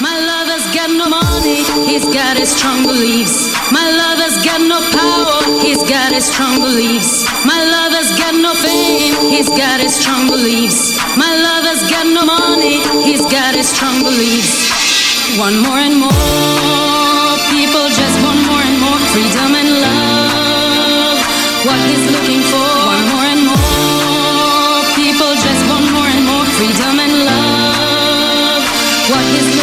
My lover's got no money, he's got his strong beliefs. My lover's got no power, he's got his strong beliefs. My lover's got no fame, he's got his strong beliefs. My lover's got no money, he's got his strong beliefs. One more and more people just want more and more freedom and love. What he's looking for,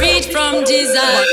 freed from desire,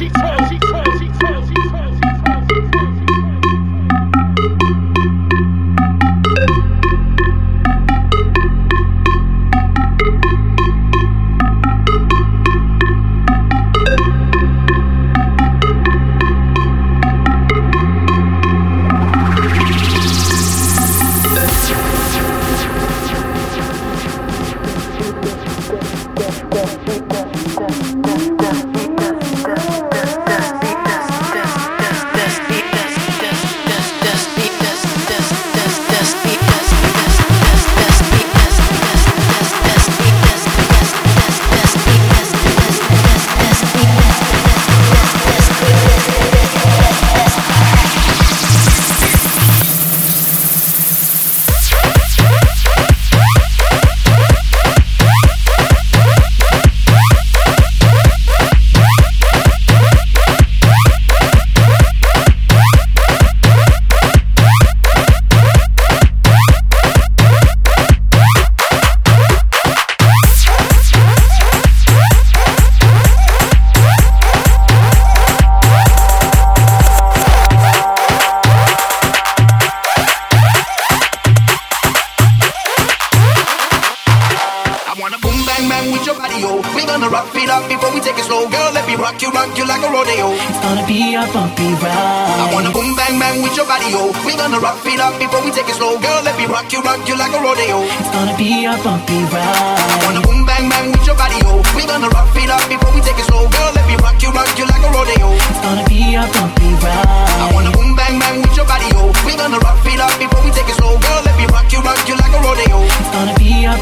mind and senses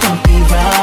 gonna be a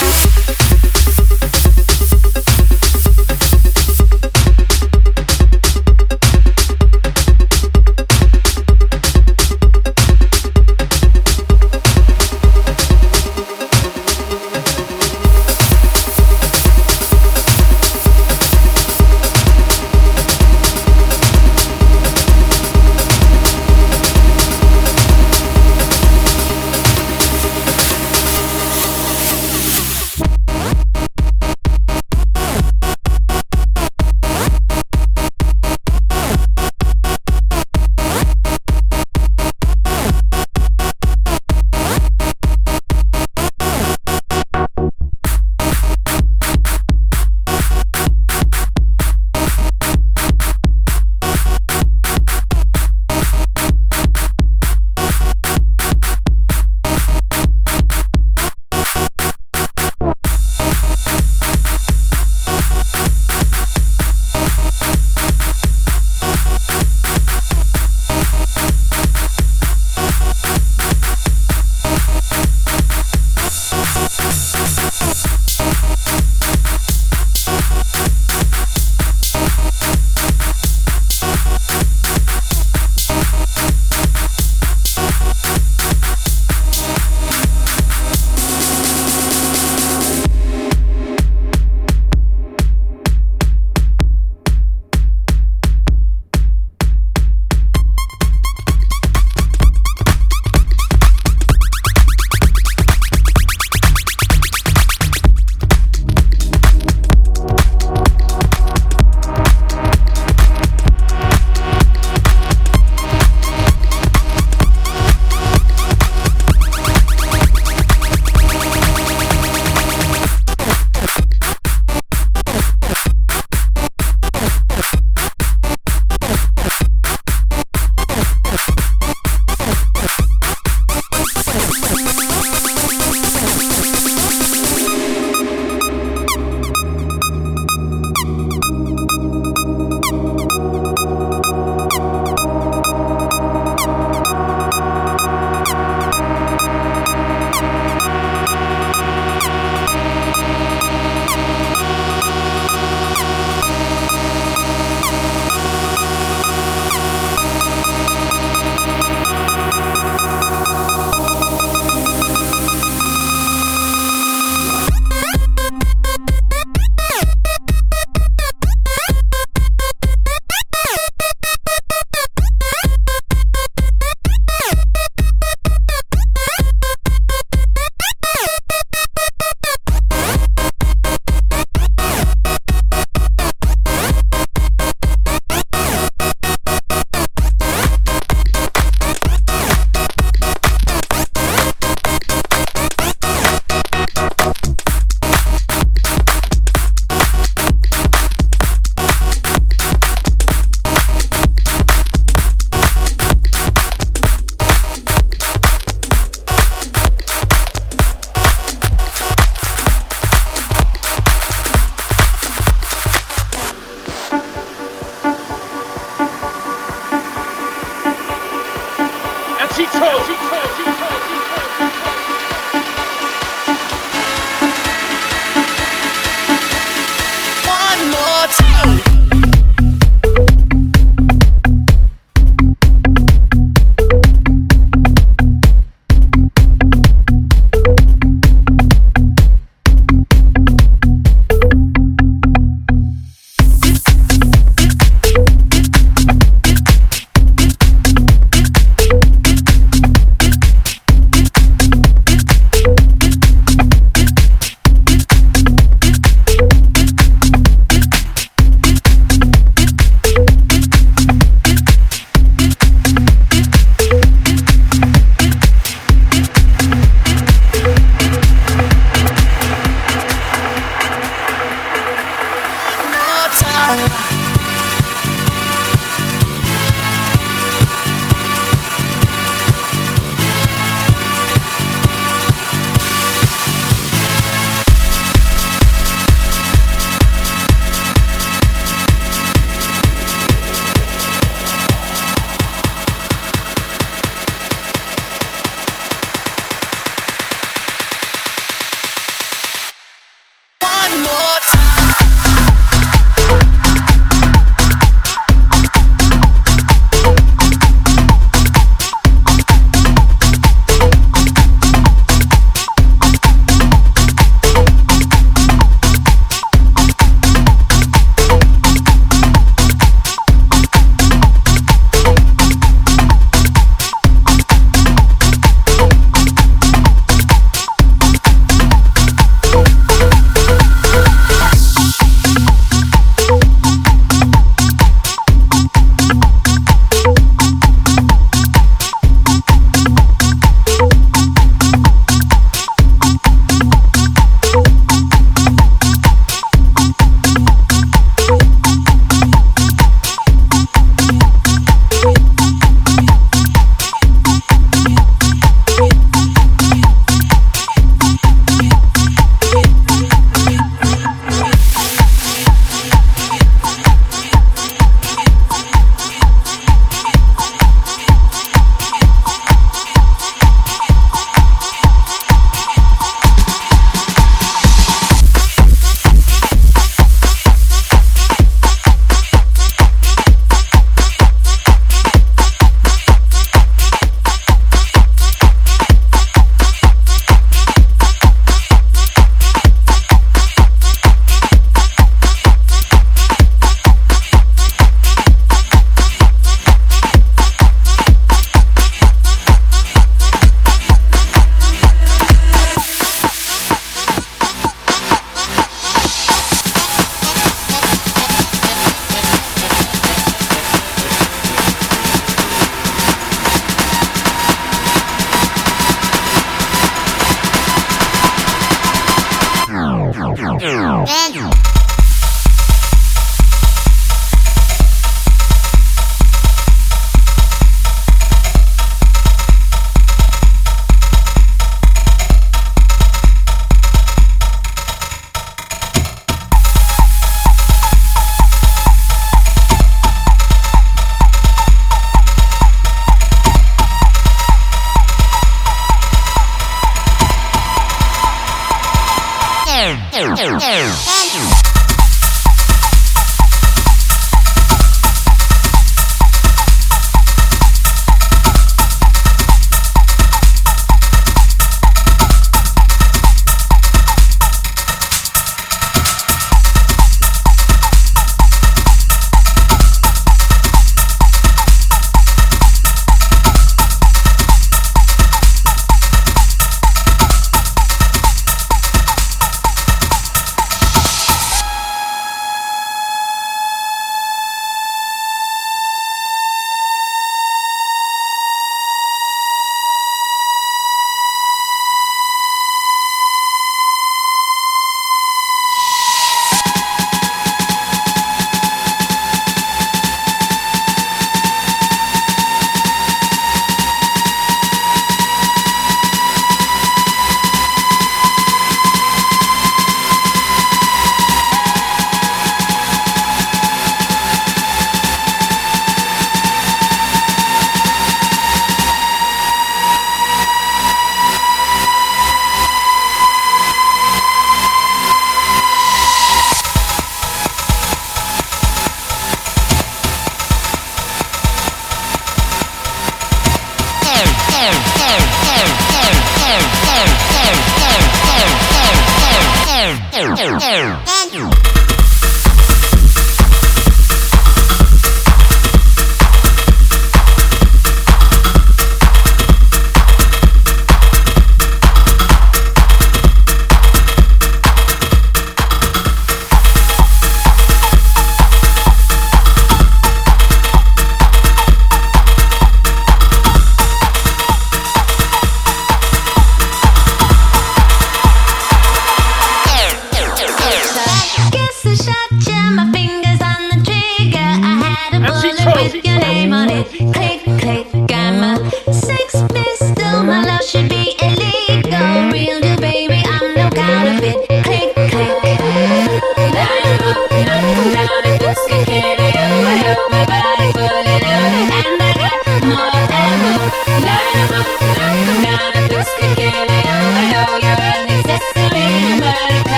Thank you. Get